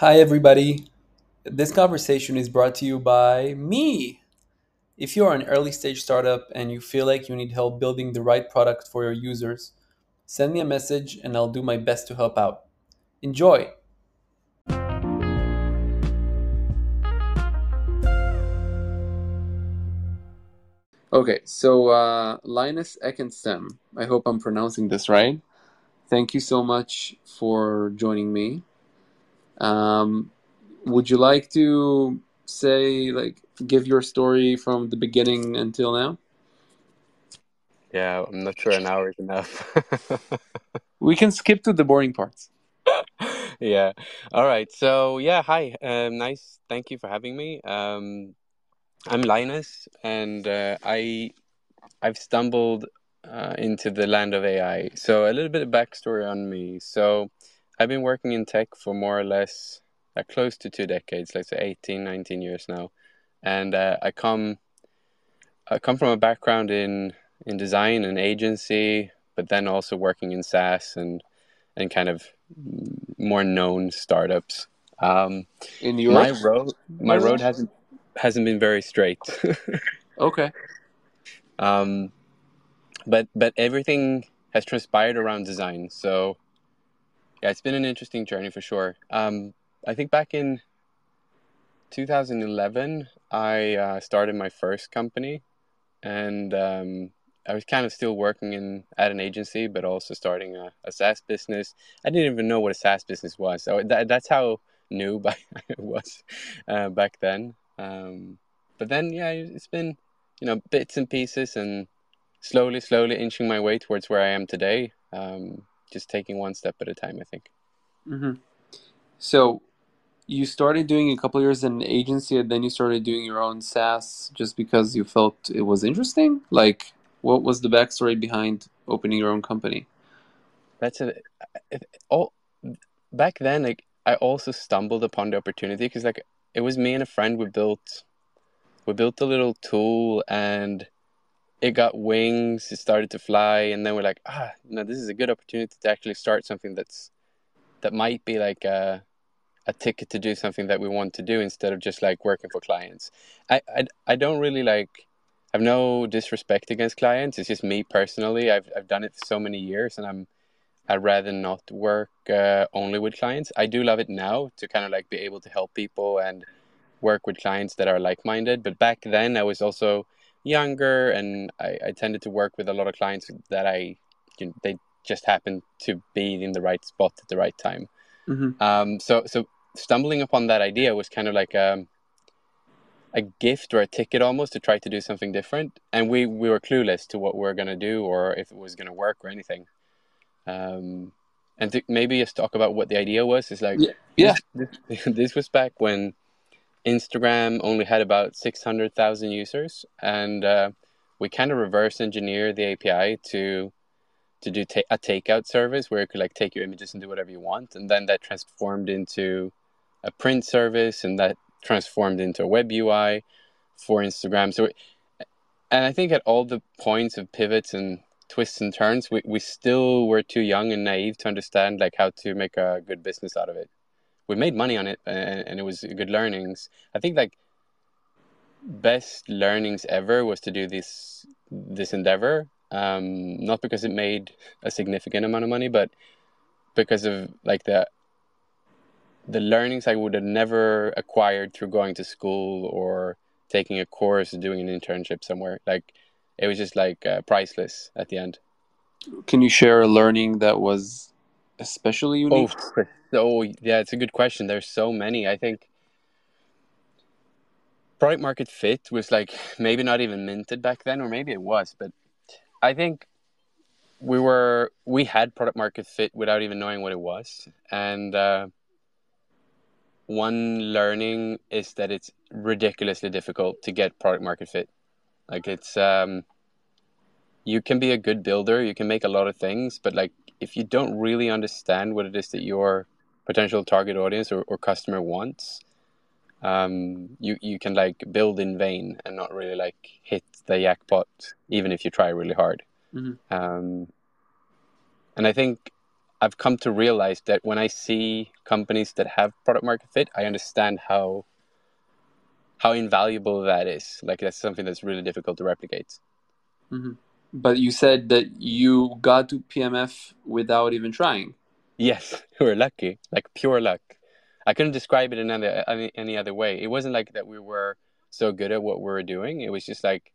Hi, everybody. This conversation is brought to you by me. If you are an early stage startup and you feel like you need help building the right product for your users, send me a message and I'll do my best to help out. Enjoy! Okay, so uh, Linus Ekenstam, I hope I'm pronouncing this right. Thank you so much for joining me. Um, would you like to say, like, give your story from the beginning until now? Yeah, I'm not sure an hour is enough. We can skip to the boring parts. yeah. All right. So yeah, hi. Um, nice. Thank you for having me. Um, I'm Linus, and uh, I I've stumbled uh, into the land of AI. So a little bit of backstory on me. So I've been working in tech for more or less uh, close to two decades, like say 18, 19 years now, and uh, I come I come from a background in in design and agency, but then also working in SaaS and and kind of more known startups. Um, In my Europe? road my road hasn't hasn't been very straight. Okay. um, but but everything has transpired around design. So yeah, it's been an interesting journey for sure. Um, I think back in 2011, I uh, started my first company, and um, I was kind of still working in at an agency, but also starting a, a SaaS business. I didn't even know what a SaaS business was. So that, that's how new it was uh, back then. Um, but then, yeah, it's been you know bits and pieces, and slowly, slowly inching my way towards where I am today. Um, just taking one step at a time, I think. hmm So you started doing a couple years in an agency and then you started doing your own SaaS just because you felt it was interesting? Like, what was the backstory behind opening your own company? That's a it, all back then. Like I also stumbled upon the opportunity because like it was me and a friend we built we built a little tool and it got wings. It started to fly, and then we're like, ah, no, this is a good opportunity to actually start something that's that might be like a a ticket to do something that we want to do instead of just like working for clients. I I, I don't really like. Have no disrespect against clients. It's just me personally. I've I've done it for so many years, and I'm I'd rather not work uh, only with clients. I do love it now to kind of like be able to help people and work with clients that are like minded. But back then, I was also younger and I, I tended to work with a lot of clients that I, you know, they just happened to be in the right spot at the right time. hmm Um, so, so stumbling upon that idea was kind of like um, a gift or a ticket almost to try to do something different. And we, we were clueless to what we going to do or if it was going to work or anything. Um, and to maybe just talk about what the idea was is like Yeah. Yeah. this, this was back when Instagram only had about 600,000 users and uh, we kind of reverse engineered the API to to do ta- a takeout service where you could like take your images and do whatever you want and then that transformed into a print service and that transformed into a web UI for Instagram. So and I think at all the points of pivots and twists and turns we, we still were too young and naive to understand like how to make a good business out of it we made money on it and, and it was good learnings. I think like best learnings ever was to do this this endeavor um, not because it made a significant amount of money but because of like the the learnings i would have never acquired through going to school or taking a course doing an internship somewhere. Like it was just like uh, priceless at the end. Can you share a learning that was especially unique? Oh, oh, yeah, it's a good question. There's so many. I think product market fit was like maybe not even minted back then, or maybe it was, but I think we were we had product market fit without even knowing what it was. And uh, one learning is that it's ridiculously difficult to get product market fit. Like it's um, you can be a good builder, you can make a lot of things, but like if you don't really understand what it is that your potential target audience or, or customer wants, um, you you can like build in vain and not really like hit the jackpot, even if you try really hard. Mhm. Um, and I think I've come to realize that when I see companies that have product market fit, I understand how how invaluable that is. Like that's something that's really difficult to replicate. Mm-hmm. But you said that you got to PMF without even trying. Yes, we were lucky, like pure luck. I couldn't describe it in any, any other way. It wasn't like that we were so good at what we were doing. It was just like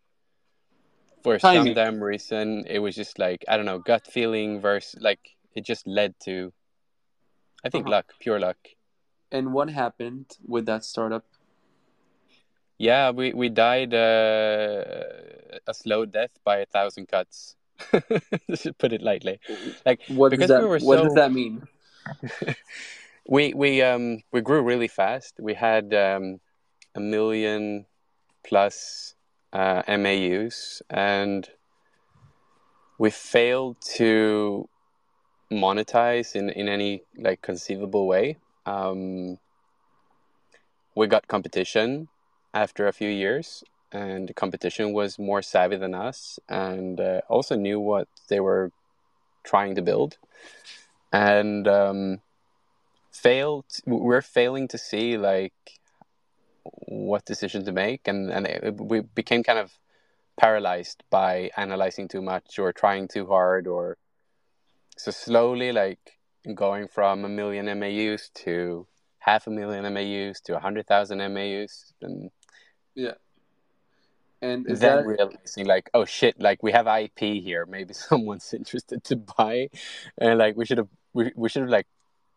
for Timing. some damn reason, it was just like I don't know, gut feeling versus like it just led to, I think, uh-huh. luck, pure luck. And what happened with that startup? Yeah, we we died uh, a slow death by a thousand cuts. To put it lightly, like what because does that, we were what so, does that mean? we we um we grew really fast. We had um, a million plus uh, MAUs, and we failed to monetize in, in any like conceivable way. Um, we got competition after a few years, and the competition was more savvy than us, and uh, also knew what they were trying to build, and um, failed. We're failing to see like what decision to make, and and it, we became kind of paralyzed by analyzing too much or trying too hard, or so slowly like going from a million MAUs to half a million MAUs to a hundred thousand MAUs, and yeah. And is then that... realizing like, oh shit, like we have IP here. Maybe someone's interested to buy, and like we should have we, we should have like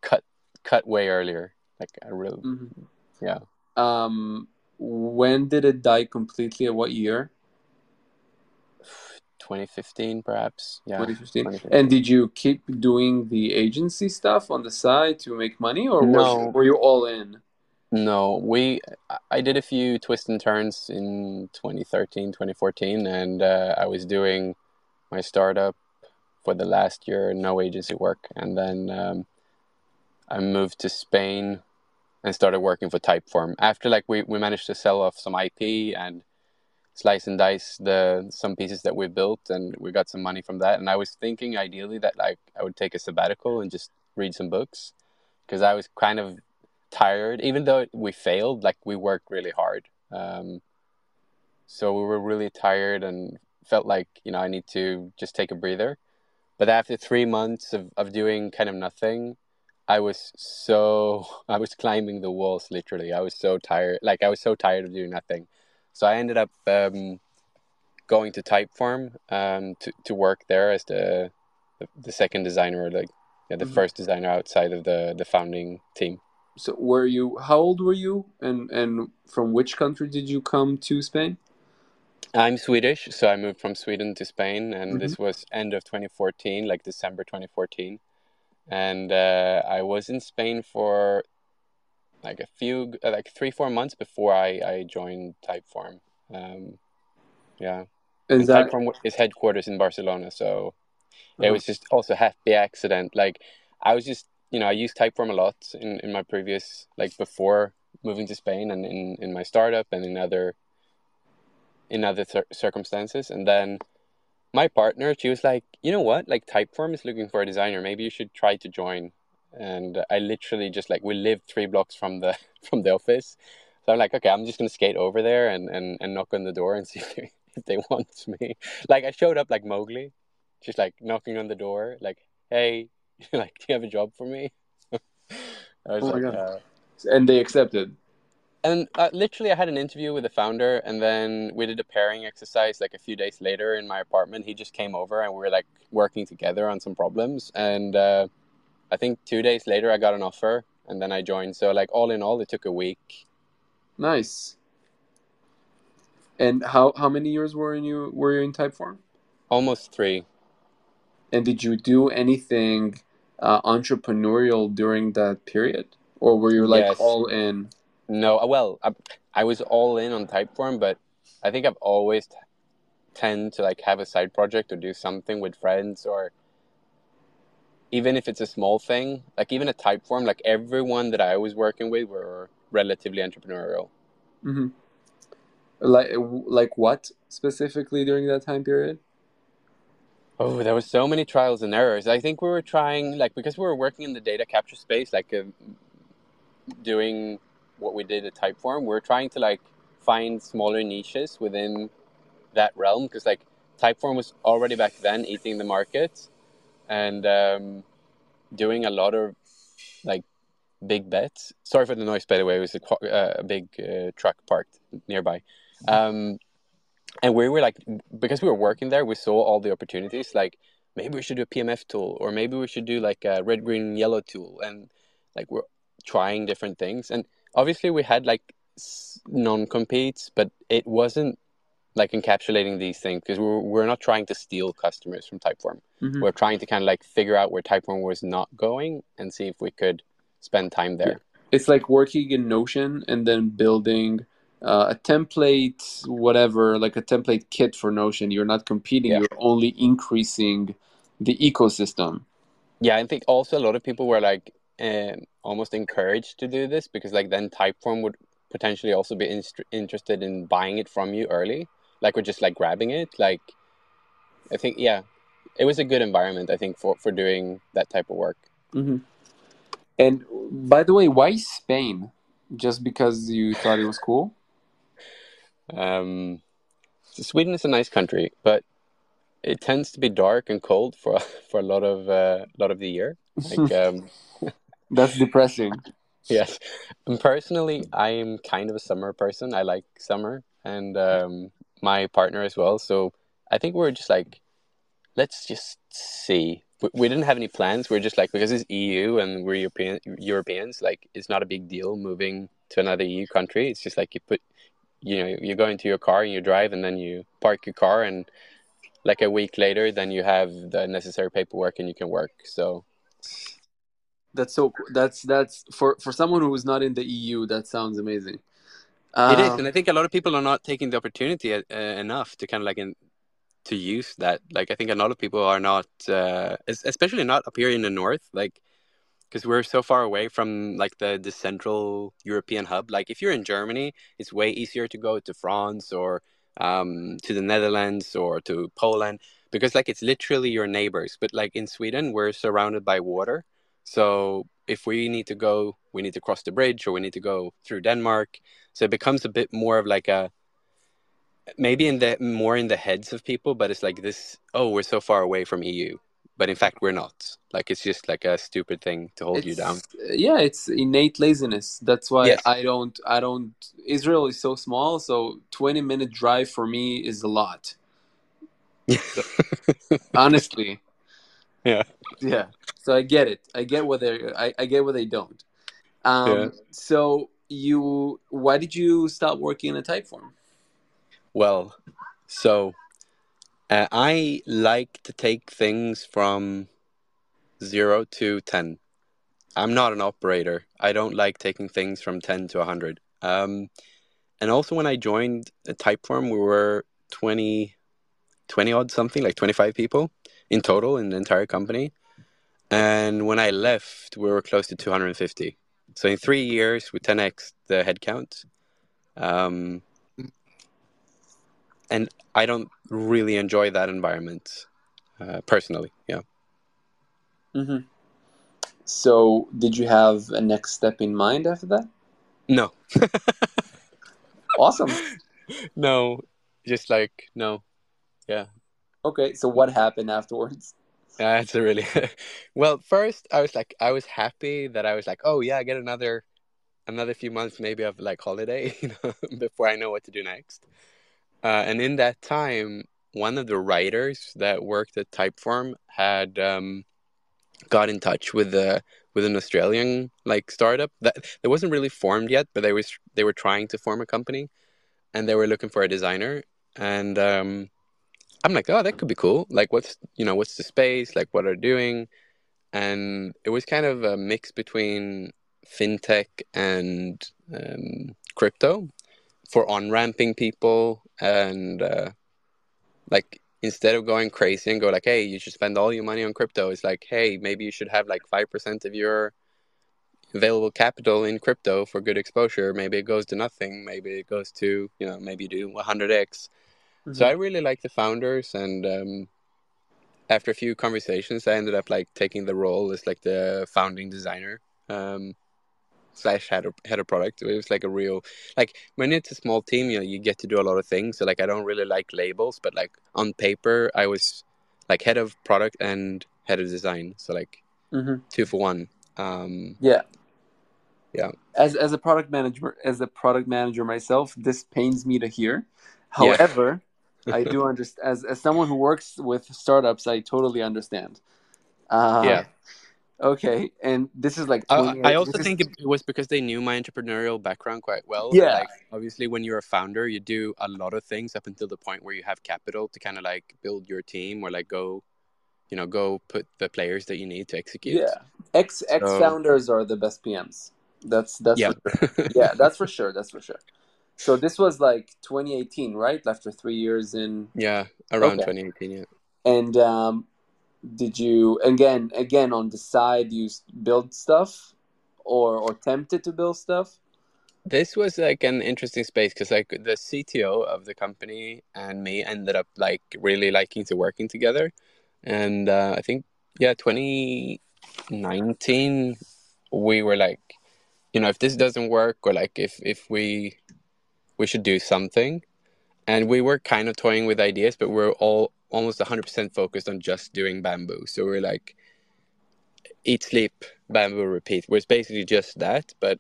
cut cut way earlier. Like I really, mm-hmm. yeah. Um, when did it die completely? At what year? 2015 perhaps yeah 2015. 2015. and did you keep doing the agency stuff on the side to make money or no. were you all in no we i did a few twists and turns in 2013 2014 and uh, i was doing my startup for the last year no agency work and then um, i moved to spain and started working for Typeform. After like we, we managed to sell off some IP and slice and dice the some pieces that we built and we got some money from that. And I was thinking ideally that like I would take a sabbatical and just read some books because I was kind of tired. Even though we failed, like we worked really hard. Um, so we were really tired and felt like you know I need to just take a breather. But after three months of, of doing kind of nothing, I was so I was climbing the walls literally. I was so tired. Like I was so tired of doing nothing. So I ended up um, going to Typeform um, to to work there as the the, the second designer, or like yeah, the mm-hmm. first designer outside of the the founding team. So were you? How old were you? And and from which country did you come to Spain? I'm Swedish, so I moved from Sweden to Spain, and mm-hmm. this was end of 2014, like December 2014 and uh, I was in Spain for like a few, uh, like three, four months before I, I joined Typeform. Um, yeah, is that... Typeform is headquarters in Barcelona, so uh-huh. it was just also happy accident. Like I was just, you know, I used Typeform a lot in, in my previous, like before moving to Spain and in, in my startup and in other in other th- circumstances, and then my partner, she was like, you know what? Like Typeform is looking for a designer. Maybe you should try to join. And I literally just like we live three blocks from the from the office. So I'm like, okay, I'm just gonna skate over there and, and, and knock on the door and see if they, if they want me. Like I showed up like Mowgli, just like knocking on the door, like, hey, like, do you have a job for me? I was oh like, uh, and they accepted and uh, literally, I had an interview with the founder, and then we did a pairing exercise like a few days later in my apartment. He just came over, and we were like working together on some problems. And uh, I think two days later, I got an offer, and then I joined. So, like all in all, it took a week. Nice. And how how many years were you were you in Typeform? Almost three. And did you do anything uh, entrepreneurial during that period, or were you like yes. all in? No, uh, well, I, I was all in on Typeform, but I think I've always t- tend to like have a side project or do something with friends or even if it's a small thing, like even a Typeform, like everyone that I was working with were relatively entrepreneurial. Mm-hmm. Like, like what specifically during that time period? Oh, there was so many trials and errors. I think we were trying, like, because we were working in the data capture space, like, uh, doing what we did at Typeform, we were trying to like find smaller niches within that realm because like Typeform was already back then eating the market and um, doing a lot of like big bets. Sorry for the noise, by the way. It was a, uh, big uh, truck parked nearby. Um, and we were like, because we were working there, we saw all the opportunities. Like maybe we should do a PMF tool, or maybe we should do like a red, green, yellow tool, and like we're trying different things. And obviously, we had like non competes, but it wasn't like encapsulating these things because we're, we're not trying to steal customers from Typeform. Mm-hmm. We're trying to kind of like figure out where Typeform was not going and see if we could spend time there. Yeah. It's like working in Notion and then building uh, a template, whatever, like a template kit for Notion. You're not competing, yeah. you're only increasing the ecosystem. Yeah, I think also a lot of people were like uh, almost encouraged to do this because like then Typeform would potentially also be in- interested in buying it from you early like we're just like grabbing it like i think yeah it was a good environment i think for for doing that type of work mm-hmm. and by the way why spain just because you thought it was cool um sweden is a nice country but it tends to be dark and cold for for a lot of uh, lot of the year like um that's depressing yes and personally i'm kind of a summer person i like summer and um my partner as well. So I think we are just like, let's just see. We didn't have any plans. We are just like because it's EU and we're European Europeans. Like it's not a big deal moving to another EU country. It's just like you put, you know, you go into your car and you drive, and then you park your car, and like a week later, then you have the necessary paperwork and you can work. So that's so that's that's for for someone who is not in the EU. That sounds amazing. Uh, it is, um, and I think a lot of people are not taking the opportunity uh, enough to kind of like in, to use that. Like I think a lot of people are not, uh, especially not up here in the north, like because we're so far away from like the the central European hub. Like if you're in Germany, it's way easier to go to France or um, to the Netherlands or to Poland because like it's literally your neighbors. But like in Sweden, we're surrounded by water, so if we need to go, we need to cross the bridge or we need to go through Denmark. So it becomes a bit more of like a maybe in the more in the heads of people, but it's like this. Oh, we're so far away from EU, but in fact we're not. Like it's just like a stupid thing to hold it's, you down. Yeah, it's innate laziness. That's why yes. I don't. I don't. Israel is so small, so twenty minute drive for me is a lot. So, honestly. Yeah. Yeah. So I get it. I get what they. I, I get what they don't. Um, yeah. So you, why did you stop working in a Typeform? Well, so uh, I like to take things from zero to ten. I'm not an operator. I don't like taking things from ten to hundred. Um, and also when I joined a Typeform, we were 20, 20 odd something, like 25 people in total in the entire company. And when I left, we were close to 250. So in three years, we 10x the headcount. Um, and I don't really enjoy that environment uh, personally. Yeah. Mm-hmm. So, did you have a next step in mind after that? No. awesome. No, just like no. Yeah. Okay, so what happened afterwards? That's a really well. First, I was like, I was happy that I was like, oh yeah, I get another, another few months maybe of like holiday, you know, before I know what to do next. Uh, and in that time, one of the writers that worked at Typeform had um, got in touch with the with an Australian like startup that that wasn't really formed yet, but they was they were trying to form a company, and they were looking for a designer. And um, I'm like, oh, that could be cool. Like, what's you know, what's the space? Like, what are doing? And it was kind of a mix between fintech and um, crypto for on ramping people and uh, like instead of going crazy and go like, hey, you should spend all your money on crypto. It's like, hey, maybe you should have like five percent of your available capital in crypto for good exposure. Maybe it goes to nothing. Maybe it goes to you know maybe you do 100x Mm-hmm. So I really like the founders, and um, after a few conversations, I ended up like taking the role as like the founding designer. Um, slash head of head of product. It was like a real like when it's a small team, you know, you get to do a lot of things. So like I don't really like labels, but like on paper, I was like head of product and head of design. So like Mhm. two for one. Um, Yeah. Yeah. As as a product manager, as a product manager myself, this pains me to hear. Yeah. However, I do understand. As as someone who works with startups, I totally understand. Uh, yeah. Okay, and this is like. I, 28 I also this is- think it was because they knew my entrepreneurial background quite well. Yeah. Like obviously when you're a founder, you do a lot of things up until the point where you have capital to kind of like build your team or like go, you know, go put the players that you need to execute. Yeah, ex ex So- founders are the best PMs. That's that's Yeah. yeah, that's for sure. That's for sure. So this was like 2018, right? After three years in, yeah. Around Okay. 2018, yeah. and um, did you again again on the side you build stuff? Or or tempted to build stuff? This was like an interesting space because like the CTO of the company and me ended up like really liking to working together, and uh, I think yeah, 2019 we were like, you know, if this doesn't work or like if if we we should do something, and we were kind of toying with ideas, but we're all almost 100% focused on just doing bamboo. So we're like, eat, sleep, bamboo, repeat. It was basically just that, but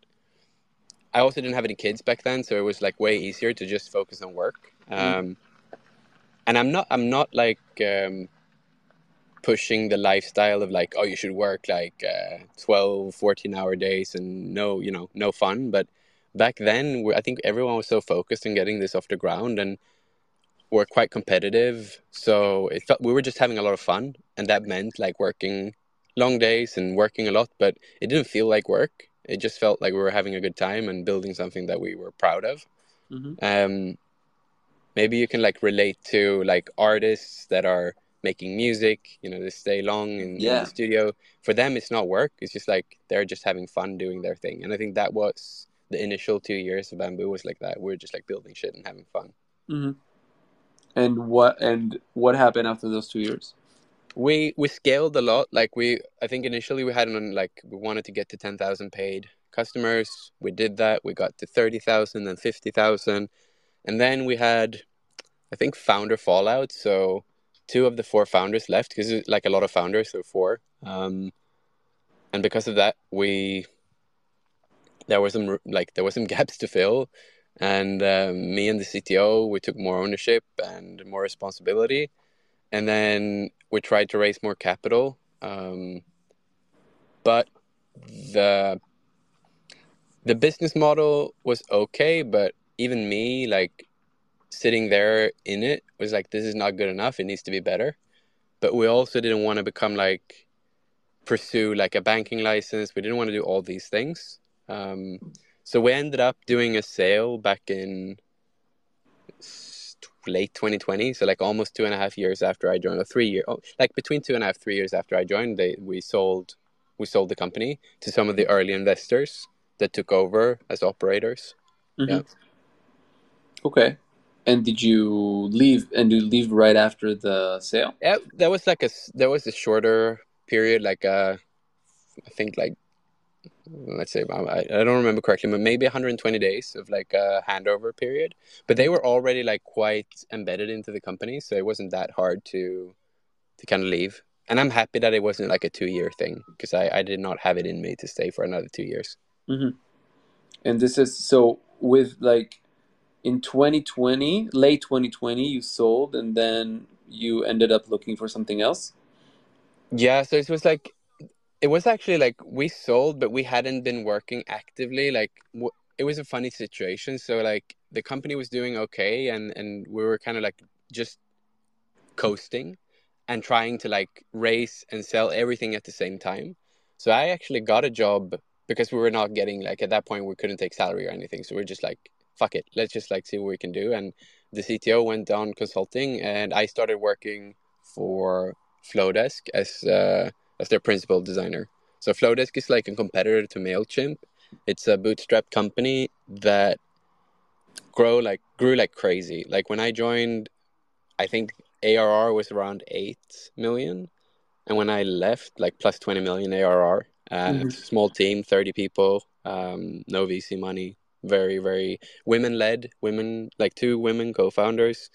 I also didn't have any kids back then, so it was like way easier to just focus on work. Um, and I'm not, I'm not like um, pushing the lifestyle of like, oh, you should work like uh, 12, 14 hour days and no, you know, no fun. But back then, we- I think everyone was so focused on getting this off the ground and we're quite competitive. So it felt we were just having a lot of fun, and that meant like working long days and working a lot, but it didn't feel like work. It just felt like we were having a good time and building something that we were proud of. Mhm. Um, maybe you can like relate to like artists that are making music. You know, they stay long in, in Yeah. the studio. For them, it's not work. It's just like they're just having fun doing their thing. And I think that was the initial two years of Bamboo was like that. We are just like building shit and having fun. hmm And what and what happened after those two years? We we scaled a lot. Like we, I think initially we had on like we wanted to get to ten thousand paid customers. We did that. We got to thirty thousand, then fifty thousand, and then we had, I think, founder fallout. So two of the four founders left because like a lot of founders, so four. Um, and because of that, we there was some like there were some gaps to fill, and um, me and the CTO we took more ownership and more responsibility, and then we tried to raise more capital. Um, but the the business model was okay, but even me like sitting there in it was like this is not good enough. It needs to be better. But we also didn't want to become like pursue like a banking license. We didn't want to do all these things. Um, so we ended up doing a sale back in late 2020. So like almost two and a half years after I joined, or three year, oh, like between two and a half, three years after I joined, they we sold we sold the company to some of the early investors that took over as operators. Mhm. Yeah. Okay. And did you leave? And you leave right after the sale? Yeah, that was like a there was a shorter period, like uh, I think like let's say I, I don't remember correctly, but maybe 120 days of like a handover period. But they were already like quite embedded into the company, so it wasn't that hard to to kind of leave. And I'm happy that it wasn't like a two year thing because I, I did not have it in me to stay for another two years. Mm-hmm. And this is so with like in 2020, late 2020, you sold, and then you ended up looking for something else. Yeah, so it was like it was actually like we sold, but we hadn't been working actively. Like w- it was a funny situation. So like the company was doing okay, and and we were kind of like just coasting and trying to like raise and sell everything at the same time. So I actually got a job because we were not getting like at that point we couldn't take salary or anything. So we're just like fuck it, let's just like see what we can do. And the CTO went down consulting, and I started working for Flodesk as uh, as their principal designer. So Flodesk is like a competitor to Mailchimp. It's a bootstrap company that grow like grew like crazy. Like when I joined, I think ARR was around eight million, and when I left, like plus twenty million ARR. Uh, Mhm. Small team, thirty people, um, no VC money. Very, very women led. Women like two women co-founders,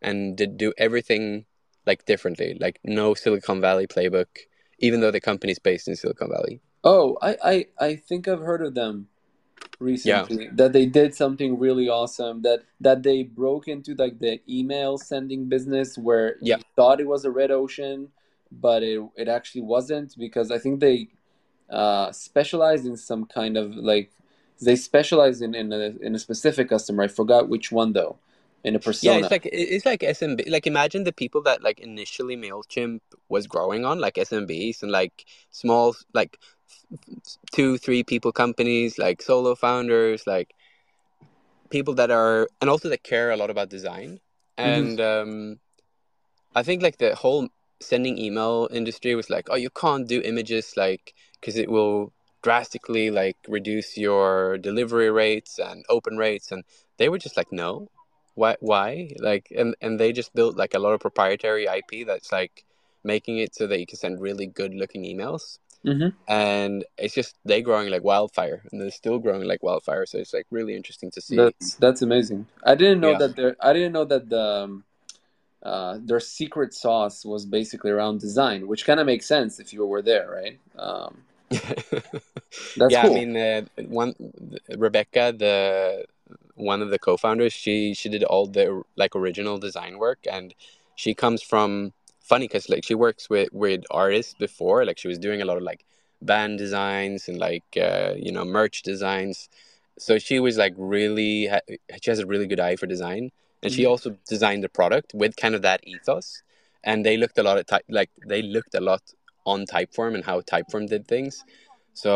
and did do everything like differently. Like no Silicon Valley playbook, even though the company's based in Silicon Valley. Oh, I, I, I think I've heard of them recently. Yeah. That they did something really awesome. That that they broke into like the email sending business where Yeah. you thought it was a red ocean, but it it actually wasn't because I think they uh, specialized in some kind of like they specialized in in a, in a specific customer. I forgot which one though. In a persona. Yeah, it's like it's like SMB. Like imagine the people that like initially Mailchimp was growing on, like SMBs and like small, like two, three people companies, like solo founders, like people that are and also that care a lot about design. And um, I think like the whole sending email industry was like, oh, you can't do images like because it will drastically like reduce your delivery rates and open rates, and they were just like, no why why like and and they just built like a lot of proprietary ip that's like making it so that you can send really good looking emails Mhm. and it's just they growing like wildfire and they're still growing like wildfire so it's like really interesting to see That's that's amazing. I didn't know Yeah. that there. I didn't know that the um, uh, their secret sauce was basically around design, which kind of makes sense if you were there, right? Um, that's yeah cool. i mean uh, one rebecca the one of the co-founders she she did all the like original design work and she comes from funny because like she works with with artists before like she was doing a lot of like band designs and like uh, you know merch designs so she was like really ha- she has a really good eye for design and she Mhm. also designed the product with kind of that ethos and they looked a lot at type like they looked a lot on typeform and how typeform did things so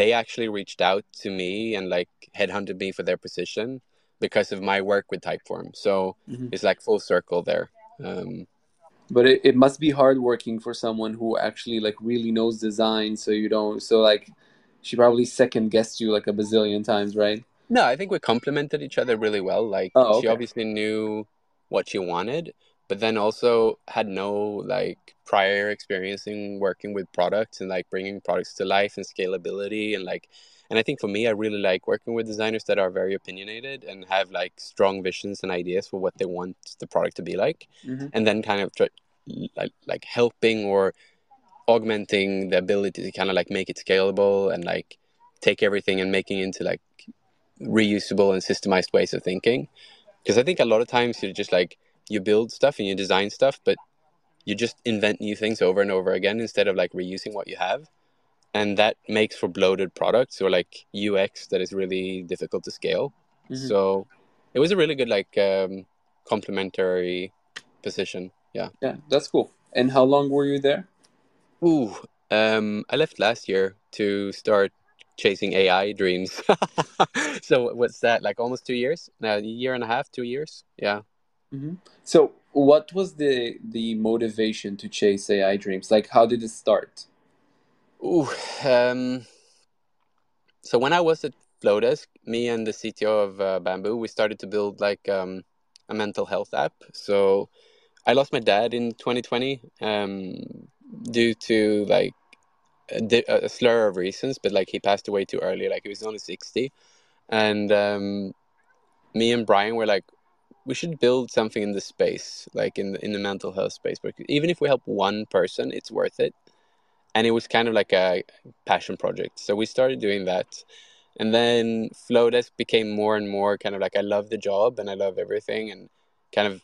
they actually reached out to me and like headhunted me for their position because of my work with typeform so Mhm. it's like full circle there um, But it, it must be hard working for someone who actually like really knows design. So you don't. So like, she probably second guessed you like a bazillion times, right? No, I think we complemented each other really well. Like Oh, she obviously knew what she wanted, but then also had no like prior experience in working with products and like bringing products to life and scalability and like and I think for me I really like working with designers that are very opinionated and have like strong visions and ideas for what they want the product to be like hmm and then kind of try, like like helping or augmenting the ability to kind of like make it scalable and like take everything and making it into like reusable and systemized ways of thinking. Because i think a lot of times you're just like you build stuff and you design stuff but you just invent new things over and over again instead of like reusing what you have and that makes for bloated products or like ux that is really difficult to scale Mhm. so it was a really good like um complementary position yeah Yeah, that's cool. And how long were you there? Ooh, um, I left last year to start chasing AI dreams. so what's that? Like almost two years? No, a year and a half, two years? Yeah. Hmm So what was the the motivation to chase AI dreams? Like, how did it start? Ooh, um, so when I was at Flodesk, me and the CTO of uh, Bamboo, we started to build like um, a mental health app. So I lost my dad in 2020 um, due to like a, a slur of reasons, but like he passed away too early. Like he was only 60. And um, me and Brian were like, we should build something in the space, like in the, in the mental health space. But even if we help one person, it's worth it. And it was kind of like a passion project. So we started doing that. And then Flodesk became more and more kind of like I love the job and I love everything and kind of,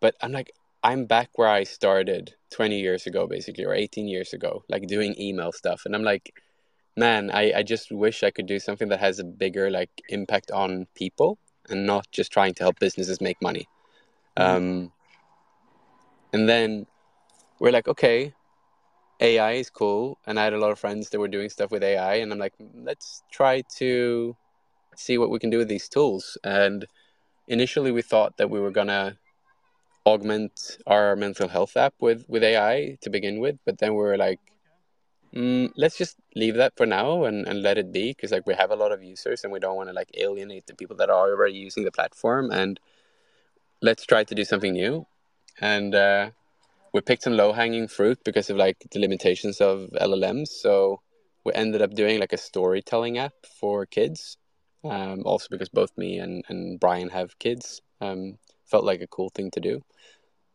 but I'm like, I'm back where I started 20 years ago, basically, or 18 years ago, like doing email stuff. And I'm like, man, I, I just wish I could do something that has a bigger like impact on people and not just trying to help businesses make money. Mhm. Um, and then we're like, okay, AI is cool. And I had a lot of friends that were doing stuff with AI. And I'm like, let's try to see what we can do with these tools. And initially, we thought that we were going to augment our mental health app with, with AI to begin with. But then we were like, mm, let's just leave that for now and, and let it be because like we have a lot of users and we don't want to like alienate the people that are already using the platform and let's try to do something new and uh, we picked some low hanging fruit because of like the limitations of LLMs. So we ended up doing like a storytelling app for kids. Um, also because both me and, and Brian have kids, um, felt like a cool thing to do,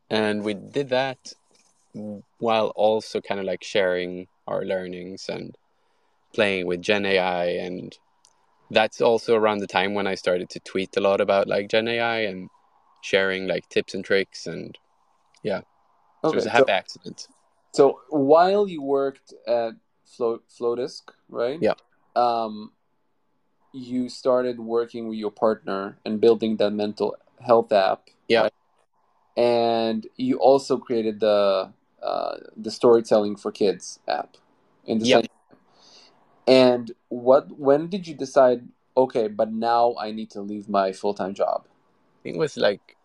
and we did that while also kind of like sharing our learnings and playing with Gen AI and that's also around the time when I started to tweet a lot about like Gen AI and sharing like tips and tricks and yeah. So it was a happy so, accident. So while you worked at Flo- Flodesk, right? Yeah. Um, you started working with your partner and building that mental health app. Yeah. Right? And you also created the uh, the storytelling for kids app in the yep. same and what when did you decide okay, but now I need to leave my full-time job? I think it was like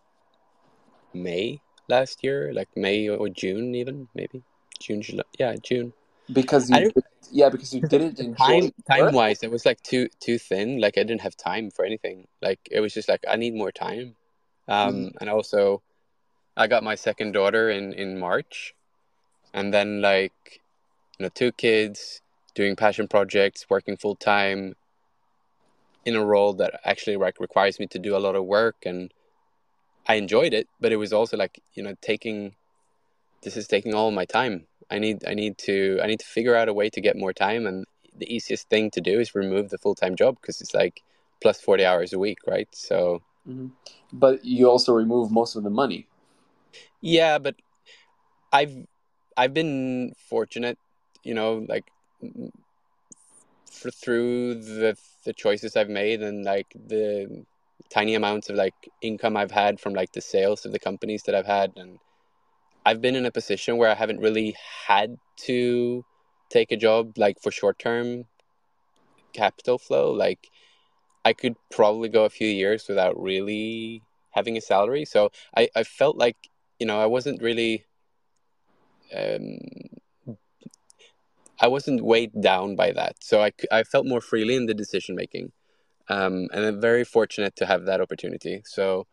May last year, like May or June even, maybe. June, July. Yeah, June. Because you did, yeah, because you didn't time time wise it was like too too thin. Like I didn't have time for anything. Like it was just like I need more time. Um mm and also I got my second daughter in in March and then like you know two kids doing passion projects, working full time in a role that actually like requires me to do a lot of work and I enjoyed it, but it was also like, you know, taking this is taking all my time. I need I need to I need to figure out a way to get more time and the easiest thing to do is remove the full-time job because it's like plus 40 hours a week, right? So mm-hmm. but you also remove most of the money. Yeah, but I've I've been fortunate, you know, like for, through the the choices I've made and like the tiny amounts of like income I've had from like the sales of the companies that I've had and I've been in a position where I haven't really had to take a job like for short term capital flow. Like I could probably go a few years without really having a salary. So I, I felt like you know I wasn't really um, I wasn't weighed down by that, so I, I felt more freely in the decision making, um, and I'm very fortunate to have that opportunity. So,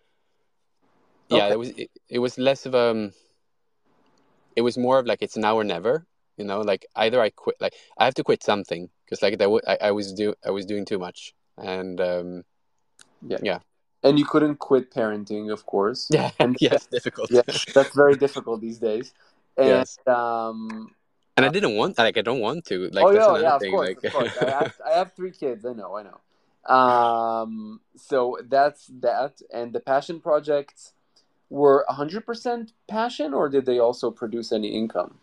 yeah, okay. it was it, it was less of a, um, it was more of like it's now or never. You know, like either I quit, like I have to quit something because like that I, I was do I was doing too much, and um, yeah, yeah, and you couldn't quit parenting, of course. Yeah, and yes, difficult. yeah, that's very difficult these days. And yes. um, and I didn't want like I don't want to. Like, oh yeah, yeah, of thing. course, like... of course. I have, I have three kids. I know, I know. Um, so that's that, and the passion projects were hundred percent passion, or did they also produce any income?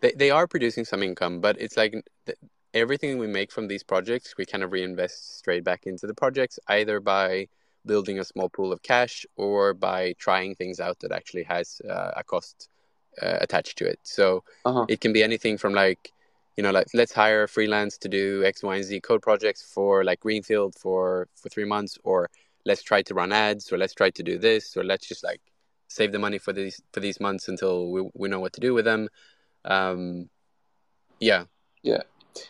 They they are producing some income, but it's like everything we make from these projects, we kind of reinvest straight back into the projects, either by building a small pool of cash or by trying things out that actually has uh, a cost uh, attached to it. So uh-huh. it can be anything from like, you know, like let's hire a freelance to do X, Y, and Z code projects for like Greenfield for for three months, or let's try to run ads, or let's try to do this, or let's just like save the money for these for these months until we we know what to do with them. Um, yeah, yeah.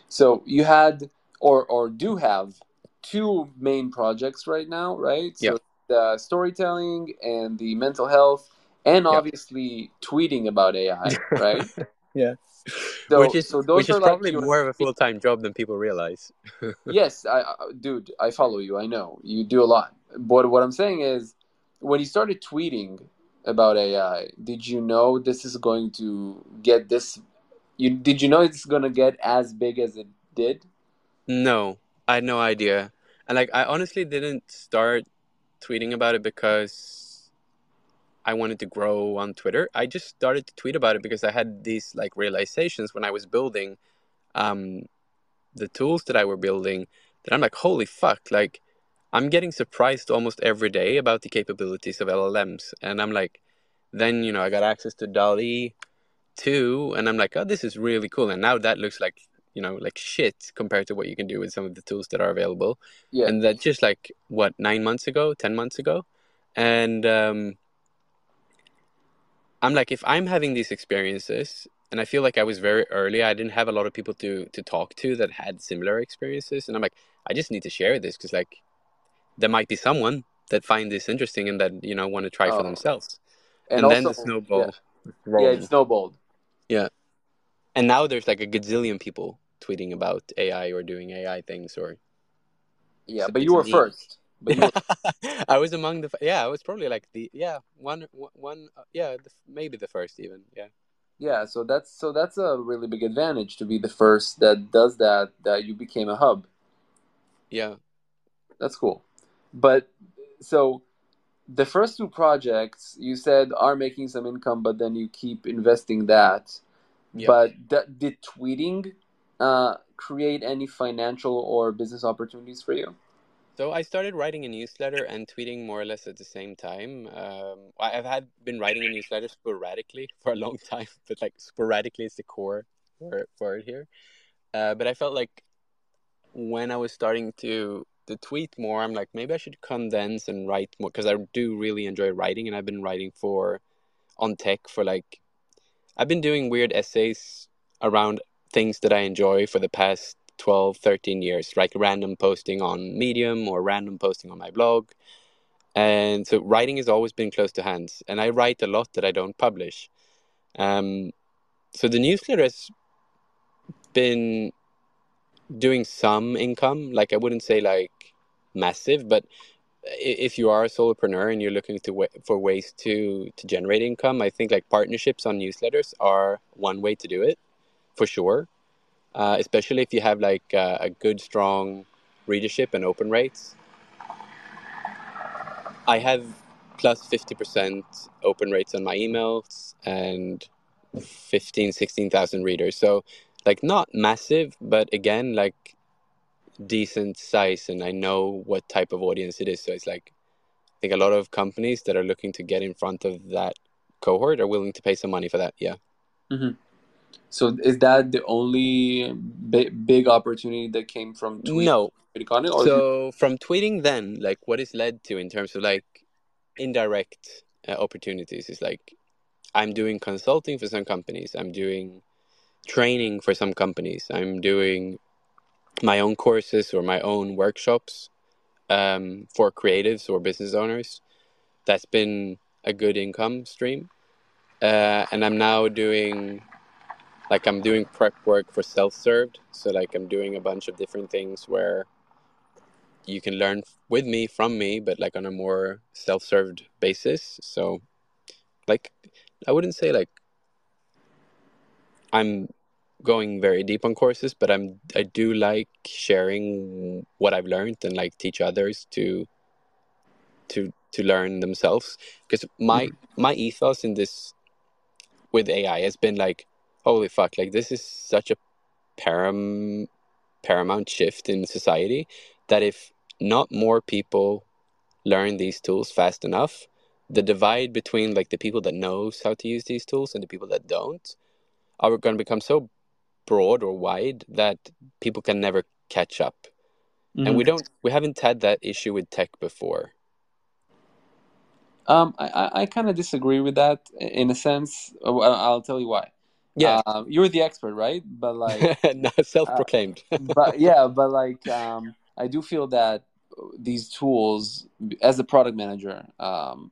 So you had or or do have two main projects right now, right? So yeah. the storytelling and the mental health and obviously tweeting about AI, right? yeah. So, which is, so those which is are probably like more of a full time job than people realize. yes, I, I, dude, I follow you. I know you do a lot. But what I'm saying is, when you started tweeting about AI, did you know this is going to get this? You did you know it's going to get as big as it did? No, I had no idea, and like I honestly didn't start tweeting about it because I wanted to grow on Twitter. I just started to tweet about it because I had these like realizations when I was building um, the tools that I were building that I'm like, holy fuck, like I'm getting surprised almost every day about the capabilities of LLMs. And I'm like, then, you know, I got access to DALL-E 2 and I'm like, oh, this is really cool. And now that looks like, you know, like shit compared to what you can do with some of the tools that are available. Yeah. And that just like, what, nine months ago, 10 months ago? And, um, I'm like, if I'm having these experiences, and I feel like I was very early, I didn't have a lot of people to to talk to that had similar experiences, and I'm like, I just need to share this because like there might be someone that find this interesting and that you know want to try oh. for themselves. and, also, then the snowball. Yeah, yeah, it snowballed. Yeah, and now there's like a gazillion people tweeting about AI or doing AI things or. Yeah, So but you were neat. first. But were, I was among the yeah. I was probably like the yeah one one uh, yeah the, maybe the first even yeah. yeah, so that's so that's a really big advantage to be the first that does that. That you became a hub. Yeah. That's cool. But so the first two projects you said are making some income, but then you keep investing that. Yeah. But that, did tweeting uh, create any financial or business opportunities for you? So I started writing a newsletter and tweeting more or less at the same time. Um, I've had been writing a newsletter sporadically for a long time, but like sporadically is the core word, word here. Uh, but I felt like when I was starting to to tweet more, I'm like maybe I should condense and write more because I do really enjoy writing, and I've been writing for on tech for like I've been doing weird essays around things that I enjoy for the past 12, 13 years, like random posting on Medium or random posting on my blog. And so writing has always been close to hands. And I write a lot that I don't publish. Um, so the newsletter has been doing some income. Like I wouldn't say like massive, but if you are a solopreneur and you're looking to wa- for ways to to generate income, I think like partnerships on newsletters are one way to do it, for sure. Uh, especially if you have like uh, a good strong readership and open rates. I have plus plus fifty percent open rates on my emails and 15, 16,000 readers. So like not massive, but again like decent size and I know what type of audience it is. So it's like I think a lot of companies that are looking to get in front of that cohort are willing to pay some money for that. Yeah. So is that the only big, big opportunity that came from tweeting No. Or So from tweeting then, like what is led to in terms of like indirect uh, opportunities is like I'm doing consulting for some companies. I'm doing training for some companies. I'm doing my own courses or my own workshops um, for creatives or business owners. That's been a good income stream. Uh, and I'm now doing, like, I'm doing prep work for self served. So, like, I'm doing a bunch of different things where you can learn with me, from me, but like on a more self served basis. So, like, I wouldn't say like I'm going very deep on courses, but I'm I do like sharing what I've learned and like teach others to to to learn themselves. Because my mm-hmm. my ethos in this with AI has been like, holy fuck, like this is such a param paramount shift in society that if not more people learn these tools fast enough, the divide between like the people that knows how to use these tools and the people that don't are going to become so broad or wide that people can never catch up. And we don't we haven't had that issue with tech before. Um, I, I, kind of disagree with that in a sense. I'll tell you why. Yeah. Um, you're the expert, right? But like, no, self-proclaimed. but yeah, but like, um, I do feel that these tools, as a product manager, um,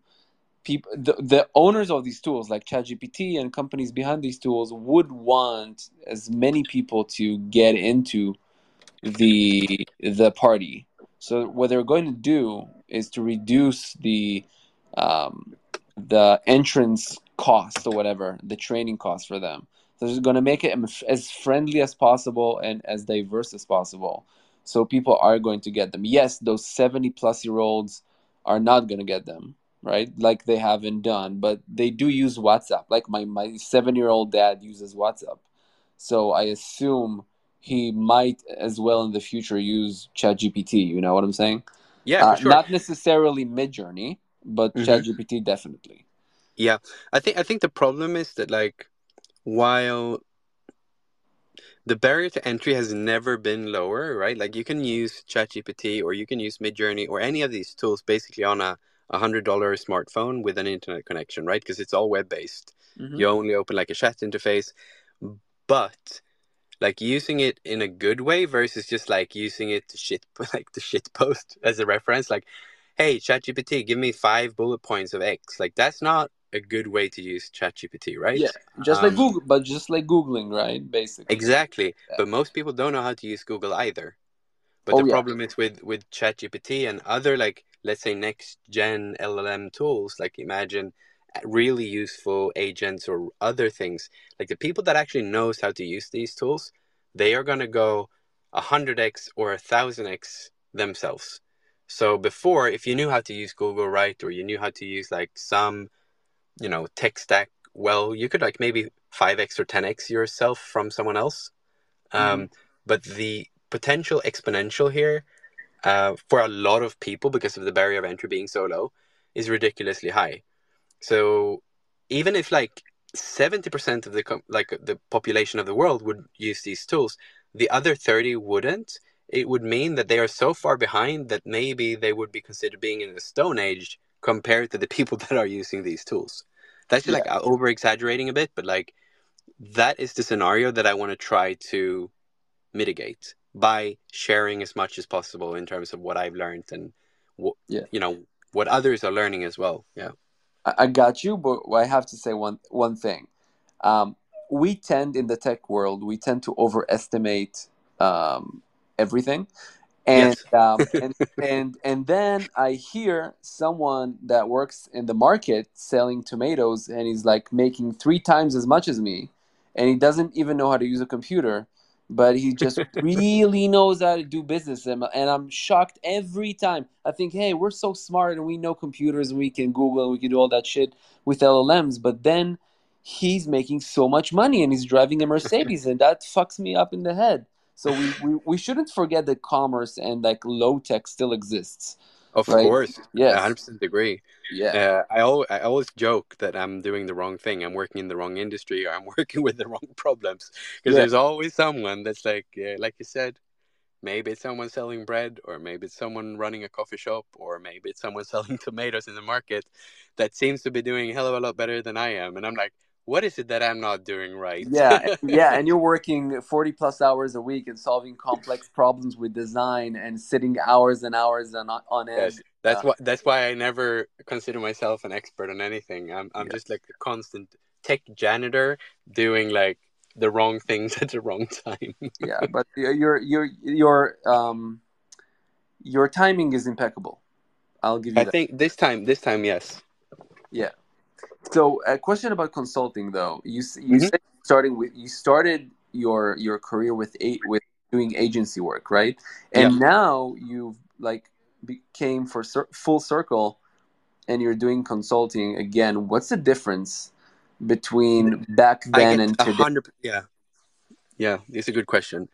people, the, the owners of these tools, like ChatGPT and companies behind these tools, would want as many people to get into the the party. So what they're going to do is to reduce the um, the entrance cost or whatever, the training cost for them. So they're going to make it as friendly as possible and as diverse as possible. So people are going to get them. Yes, those 70 plus year olds are not going to get them, right? Like they haven't done, but they do use WhatsApp. Like my, my seven year old dad uses WhatsApp. So I assume he might as well in the future use ChatGPT. You know what I'm saying? Yeah, Uh, sure. Not necessarily Midjourney, but Mhm. ChatGPT definitely. Yeah, I think I think the problem is that like while the barrier to entry has never been lower, right? Like you can use ChatGPT or you can use Midjourney or any of these tools basically on a a hundred dollar smartphone with an internet connection, right? Because it's all web based. Mhm. You only open like a chat interface, but like using it in a good way versus just like using it to shit like the shit post as a reference, like, hey, ChatGPT, give me five bullet points of X. Like that's not a good way to use ChatGPT, right? Yeah, just like Um, Google, but just like googling, right? Basically. Exactly. Yeah. But most people don't know how to use Google either. But Oh, the yeah. problem is with with ChatGPT and other like let's say next gen LLM tools, like imagine uh, really useful agents or other things. Like the people that actually knows how to use these tools, they are going to go 100x or 1000x themselves. So before if you knew how to use Google right or you knew how to use like some you know tech stack well, you could like maybe 5x or 10x yourself from someone else. Um, But the potential exponential here uh, for a lot of people because of the barrier of entry being so low is ridiculously high. So even if like 70% of the com- like the population of the world would use these tools, the other 30 wouldn't. It would mean that they are so far behind that maybe they would be considered being in the stone age compared to the people that are using these tools. That's just like over exaggerating a bit, but like that is the scenario that I want to try to mitigate by sharing as much as possible in terms of what I've learned and what Yeah. you know what others are learning as well. Yeah. I, I got you, but I have to say one one thing. Um, we tend in the tech world, we tend to overestimate um, everything, and Yes. um, and and and then I hear someone that works in the market selling tomatoes, and he's like making three times as much as me, and he doesn't even know how to use a computer. But he just really knows how to do business, and, and I'm shocked every time. I think, hey, we're so smart and we know computers and we can Google and we can do all that shit with LLMs. But then he's making so much money and he's driving a Mercedes, and that fucks me up in the head. So we, we, we shouldn't forget that commerce and like low tech still exists. Of Right. course. Yes. I 100% agree. Yeah. Uh, I, al- I always joke that I'm doing the wrong thing. I'm working in the wrong industry or I'm working with the wrong problems. Because Yeah. there's always someone that's like, uh, like you said, maybe it's someone selling bread or maybe it's someone running a coffee shop or maybe it's someone selling tomatoes in the market that seems to be doing a hell of a lot better than I am. And I'm like, what is it that I'm not doing right? yeah yeah and you're working 40 plus hours a week and solving complex problems with design and sitting hours and hours on, on end Yes, that's Yeah. why. That's why I never consider myself an expert on anything. I'm I'm Yeah. just like a constant tech janitor doing like the wrong things at the wrong time. yeah but your your your um your timing is impeccable i'll give you I that think this time, this time, yes. So a question about consulting though you you Mhm. said starting with you started your your career with eight with doing agency work right and now you've like became for cir- full circle and you're doing consulting again what's the difference between back then and today. Yeah, yeah. It's a good question.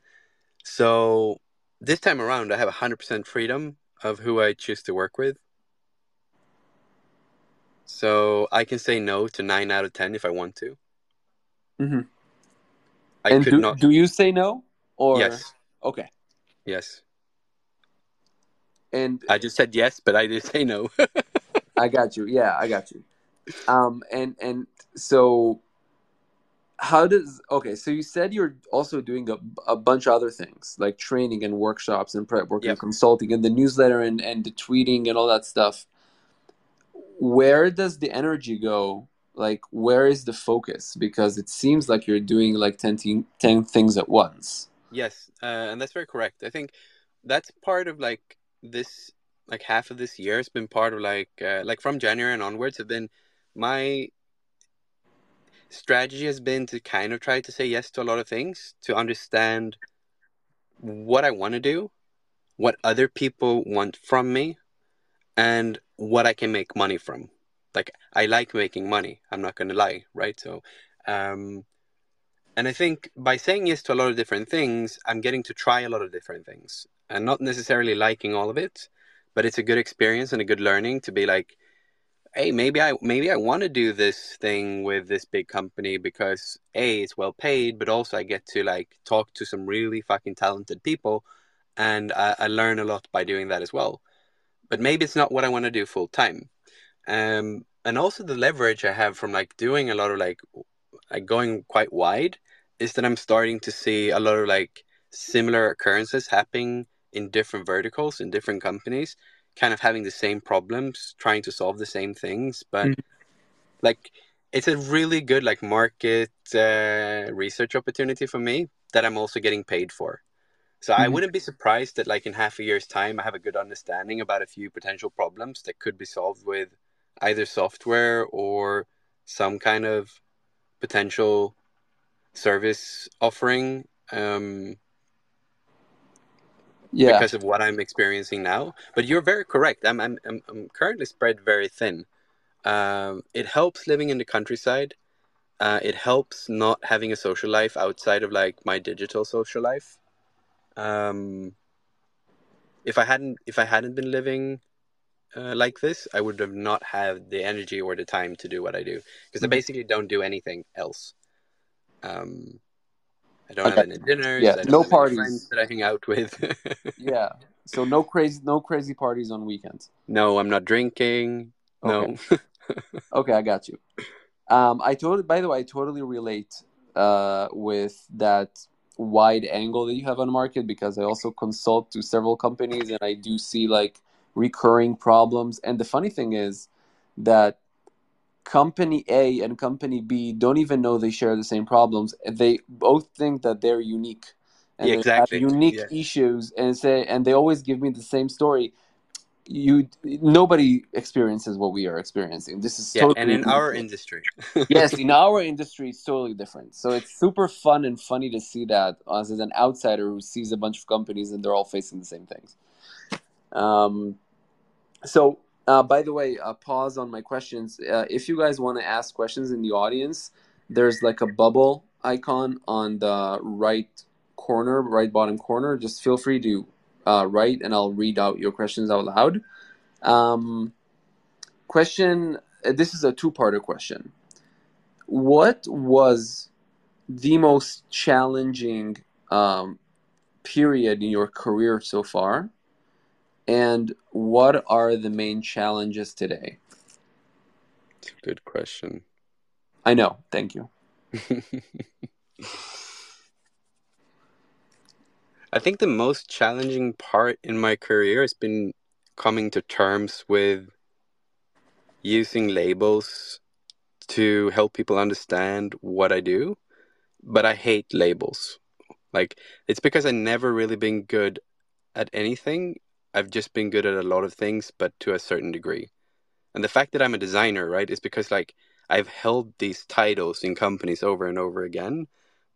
So this time around, I have a hundred percent freedom of who I choose to work with. So I can say no to nine out of ten if I want to. Mhm. I and could do, not. do you say no or Yes, okay yes. and I just said yes, but I did say no. I got you. Yeah, I got you. Um, and and so, how does okay? So you said you're also doing a, a bunch of other things like training and workshops and prep work Yep. and consulting and the newsletter and and the tweeting and all that stuff. Where does the energy go? Like, where is the focus? Because it seems like you're doing like 10, thi- 10 things at once. Yes, uh, and that's very correct. I think that's part of like this, like half of this year has been part of like, uh, like from January and onwards have been my strategy has been to kind of try to say yes to a lot of things, to understand what I want to do, what other people want from me, and what I can make money from. Like I like making money. I'm not going to lie, right? So, um, and I think by saying yes to a lot of different things, I'm getting to try a lot of different things and not necessarily liking all of it, but it's a good experience and a good learning to be like, hey, maybe I maybe I want to do this thing with this big company because a it's well paid, but also I get to like talk to some really fucking talented people, and I, I learn a lot by doing that as well. But maybe it's not what I want to do full time, um, and also the leverage I have from like doing a lot of like like going quite wide is that I'm starting to see a lot of like similar occurrences happening in different verticals in different companies, kind of having the same problems, trying to solve the same things, but Mhm. like it's a really good like market uh, research opportunity for me that I'm also getting paid for. So I Mhm. wouldn't be surprised that like in half a year's time I have a good understanding about a few potential problems that could be solved with either software or some kind of potential service offering um, Yeah. because of what I'm experiencing now. But you're very correct. I'm I'm I'm, I'm currently spread very thin. Um, it helps living in the countryside. Uh, it helps not having a social life outside of like my digital social life. Um, if I hadn't if I hadn't been living uh, like this, I would have not had the energy or the time to do what I do because I Mhm. basically don't do anything else. Um, I don't Okay. have any dinners. Yeah, I don't no have any friends parties. that I hang out with. Yeah. So no crazy no crazy parties on weekends. no, I'm not drinking. No. Okay, I got you. Um, I totally. By the way, I totally relate uh, with that wide angle that you have on the market because I also consult to several companies and I do see like recurring problems. And the funny thing is that company A and company B don't even know they share the same problems. They both think that they're unique and Yeah, they exactly. have unique Yeah. issues and say and they always give me the same story. You nobody experiences what we are experiencing. This is Yeah, totally and in our industry. yes, in our industry, it's totally different. So it's super fun and funny to see that as an outsider who sees a bunch of companies and they're all facing the same things. Um, so, uh, by the way, uh, pause on my questions. Uh, if you guys want to ask questions in the audience, there's like a bubble icon on the right corner, right bottom corner. Just feel free to uh, write, and I'll read out your questions out loud. Um, question. uh, This is a two-parter question. What was the most challenging um, period in your career so far? And what are the main challenges today? It's a Good question. I know. Thank you. I think the most challenging part in my career has been coming to terms with using labels to help people understand what I do. But I hate labels. Like, it's because I've never really been good at anything. I've just been good at a lot of things, but to a certain degree. And the fact that I'm a designer, right, is because like I've held these titles in companies over and over again.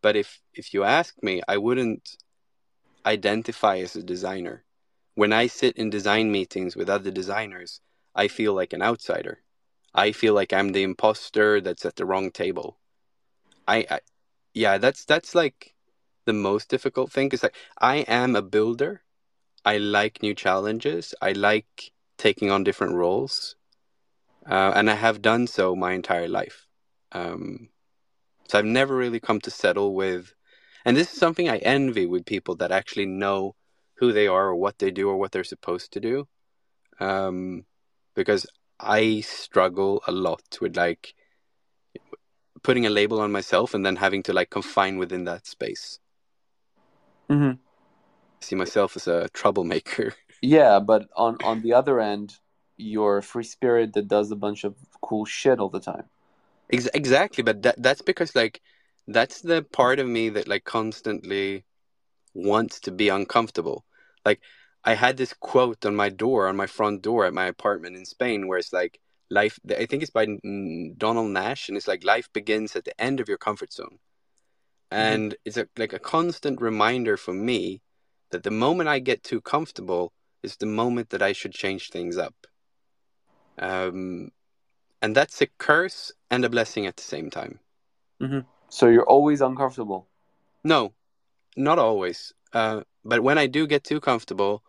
But if if you ask me, I wouldn't identify as a designer. When I sit in design meetings with other designers, I feel like an outsider. I feel like I'm the imposter that's at the wrong table. I, I yeah, that's that's like the most difficult thing because like I am a builder. I like new challenges. I like taking on different roles, uh, and I have done so my entire life. Um, so I've never really come to settle with, and this is something I envy with people that actually know who they are or what they do or what they're supposed to do, um, because I struggle a lot with like putting a label on myself and then having to like confine within that space. hmm I see myself as a troublemaker. Yeah, but on on the other end, you're a free spirit that does a bunch of cool shit all the time. Ex- exactly, but that that's because like that's the part of me that like constantly wants to be uncomfortable. Like I had this quote on my door, on my front door at my apartment in Spain, where it's like life. I think it's by Donald Nash, and it's like life begins at the end of your comfort zone, and it's a, like a constant reminder for me that the moment I get too comfortable is the moment that I should change things up. Um, and that's a curse and a blessing at the same time. So you're always uncomfortable. No, not always. Uh, but when I do get too comfortable,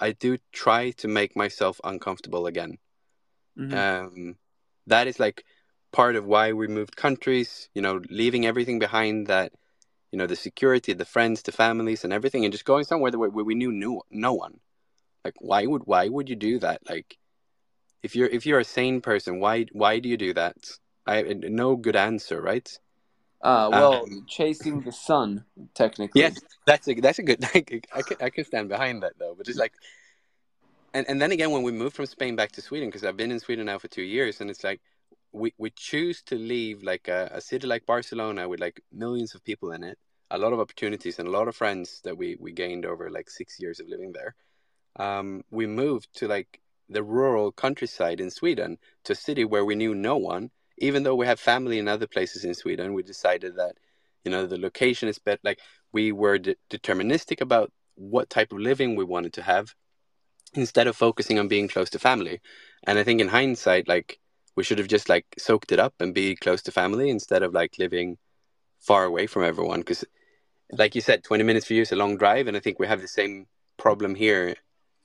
I do try to make myself uncomfortable again. Mhm. Um, that is like part of why we moved countries, you know, leaving everything behind that, you know, the security, the friends, the families, and everything, and just going somewhere where, where we knew no, no one. Like, why would why would you do that? Like, if you're if you're a sane person, why why do you do that? I no good answer, right? Uh, well, Um, chasing the sun, technically. Yes, that's a that's a good. I can I can, I can stand behind that though. But it's like, and and then again, when we moved from Spain back to Sweden, because I've been in Sweden now for two years, and it's like, we we choose to leave like a, a city like Barcelona with like millions of people in it, a lot of opportunities and a lot of friends that we we gained over like six years of living there. Um, we moved to like the rural countryside in Sweden to a city where we knew no one. Even though we have family in other places in Sweden, we decided that you know the location is better. Like we were de- deterministic about what type of living we wanted to have instead of focusing on being close to family. And I think in hindsight, like we should have just like soaked it up and be close to family instead of like living far away from everyone. Because, like you said, twenty minutes for you is a long drive, and I think we have the same problem here,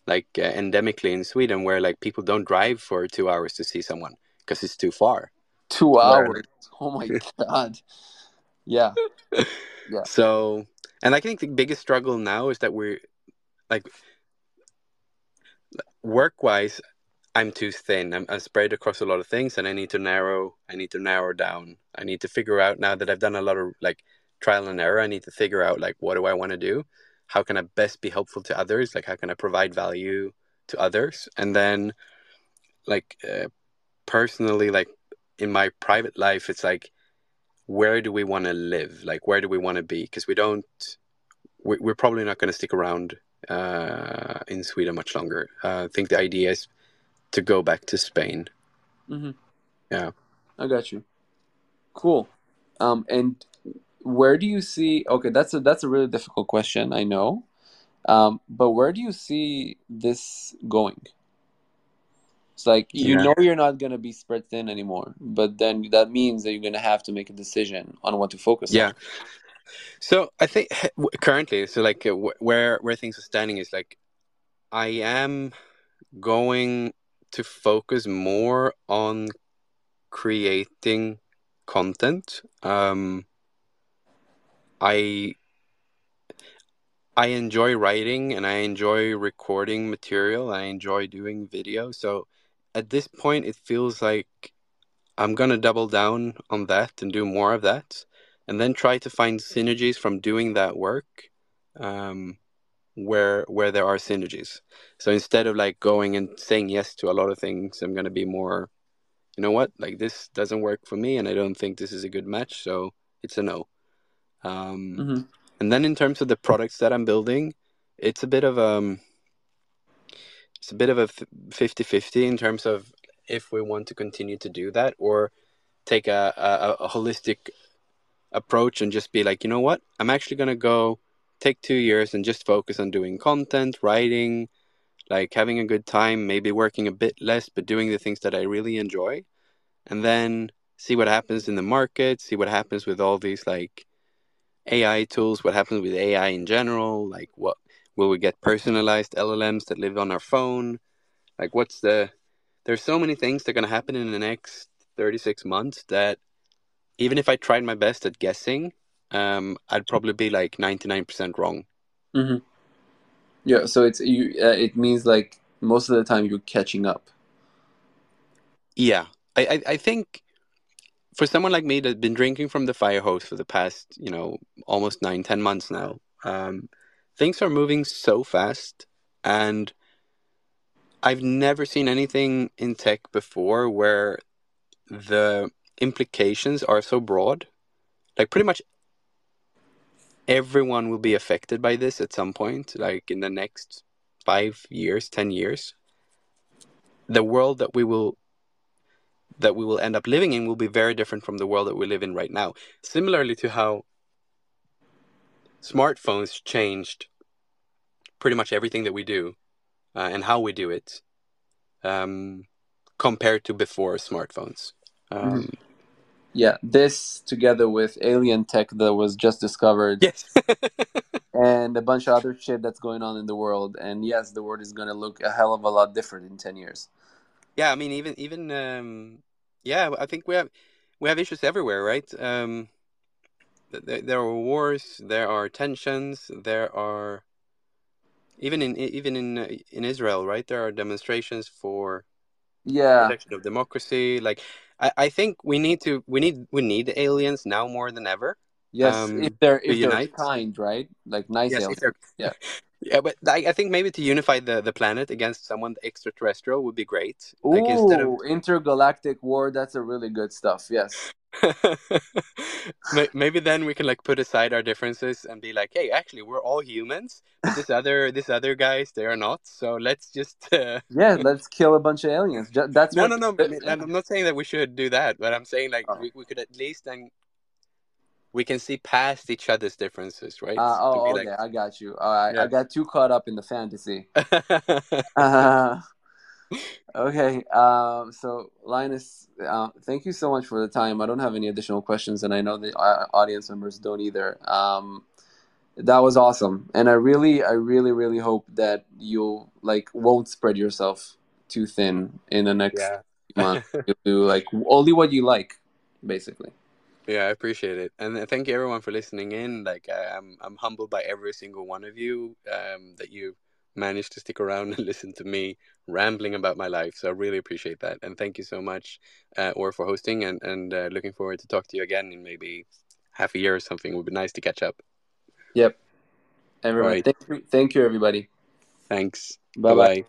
like uh, endemically in Sweden, where like people don't drive for two hours to see someone because it's too far. Two hours. Oh my god. Yeah. Yeah. So, and I think the biggest struggle now is that we're like work wise, I'm too thin. I'm, I'm spread across a lot of things, and I need to narrow. I need to narrow down. I need to figure out now that I've done a lot of like trial and error. I need to figure out like what do I want to do? How can I best be helpful to others? Like how can I provide value to others? And then, like uh, personally, like in my private life, it's like where do we want to live? Like where do we want to be? Because we don't. we- We're probably not going to stick around uh, in Sweden much longer. Uh, I think the idea is to go back to Spain. mm-hmm. Yeah. I got you. Cool. Um, and where do you see? Okay, that's a that's a really difficult question. I know. Um, but where do you see this going? It's like you Yeah. know you're not gonna be spread thin anymore, but then that means that you're gonna have to make a decision on what to focus Yeah. on. Yeah. So I think currently, so like uh, where where things are standing is like I am going to focus more on creating content. Um, I I enjoy writing and I enjoy recording material. I enjoy doing video. So at this point, it feels like I'm gonna double down on that and do more of that, and then try to find synergies from doing that work, um, where where there are synergies. So instead of like going and saying yes to a lot of things, I'm gonna be more, you know what, like this doesn't work for me, and I don't think this is a good match, so it's a no. Um, hmm and then in terms of the products that I'm building, it's a bit of um it's a bit of a 50-50 in terms of if we want to continue to do that or take a, a, a holistic approach and just be like, you know what? I'm actually going to go take 2 years and just focus on doing content, writing, like having a good time, maybe working a bit less but doing the things that I really enjoy. And then see what happens in the market, see what happens with all these like AI tools, what happens with AI in general, like what will we get personalized LLMs that live on our phone? Like what's the there's so many things that are going to happen in the next 36 months that even if I tried my best at guessing, um, I'd probably be like 99% wrong. hmm Yeah. So it's you. Uh, it means like most of the time you're catching up. Yeah. I, I, I think for someone like me that's been drinking from the fire hose for the past, you know, almost nine, ten months now, um, things are moving so fast. And I've never seen anything in tech before where the implications are so broad. Like pretty much everyone will be affected by this at some point, like in the next five years, ten years. The world that we will that we will end up living in will be very different from the world that we live in right now. Similarly to how smartphones changed pretty much everything that we do uh, and how we do it um, compared to before smartphones. Um, Yeah. This together with alien tech that was just discovered. Yes. and a bunch of other shit that's going on in the world. And yes, the world is going to look a hell of a lot different in 10 years. yeah, I mean, even even um, yeah, I think we have we have issues everywhere, right? Um, there, are wars, there are tensions, there are even in even in in Israel, right? There are demonstrations for Yeah. protection of democracy. Like, I, I think we need to we need we need aliens now more than ever. Yes, Um, if they're if they're unite. kind, right? Like nice Yes, aliens. Yeah. Yeah, but I, I think maybe to unify the, the planet against someone extraterrestrial would be great. Ooh, like instead of intergalactic war. That's a really good stuff. Yes. maybe then we can like put aside our differences and be like, hey, actually, we're all humans, but this other this other guys they are not. So let's just uh... yeah, let's kill a bunch of aliens. That's no, what, no, no. I'm not saying that we should do that, but I'm saying like oh. we, we could at least then we can see past each other's differences, right? Uh, oh, okay, like... I got you. all right yeah. I got too caught up in the fantasy. uh, okay, um, so Linus, uh, thank you so much for the time. I don't have any additional questions, and I know the uh, audience members don't either. Um, that was awesome, and I really, I really, really hope that you like won't spread yourself too thin in the next yeah. month. you do like only what you like, basically. Yeah, I appreciate it, and thank you everyone for listening in. Like, I'm I'm humbled by every single one of you um, that you managed to stick around and listen to me rambling about my life. So I really appreciate that, and thank you so much, uh, or for hosting, and and uh, looking forward to talk to you again in maybe half a year or something. It would be nice to catch up. Yep. Everyone, right. thank, you, thank you, everybody. Thanks. Bye bye.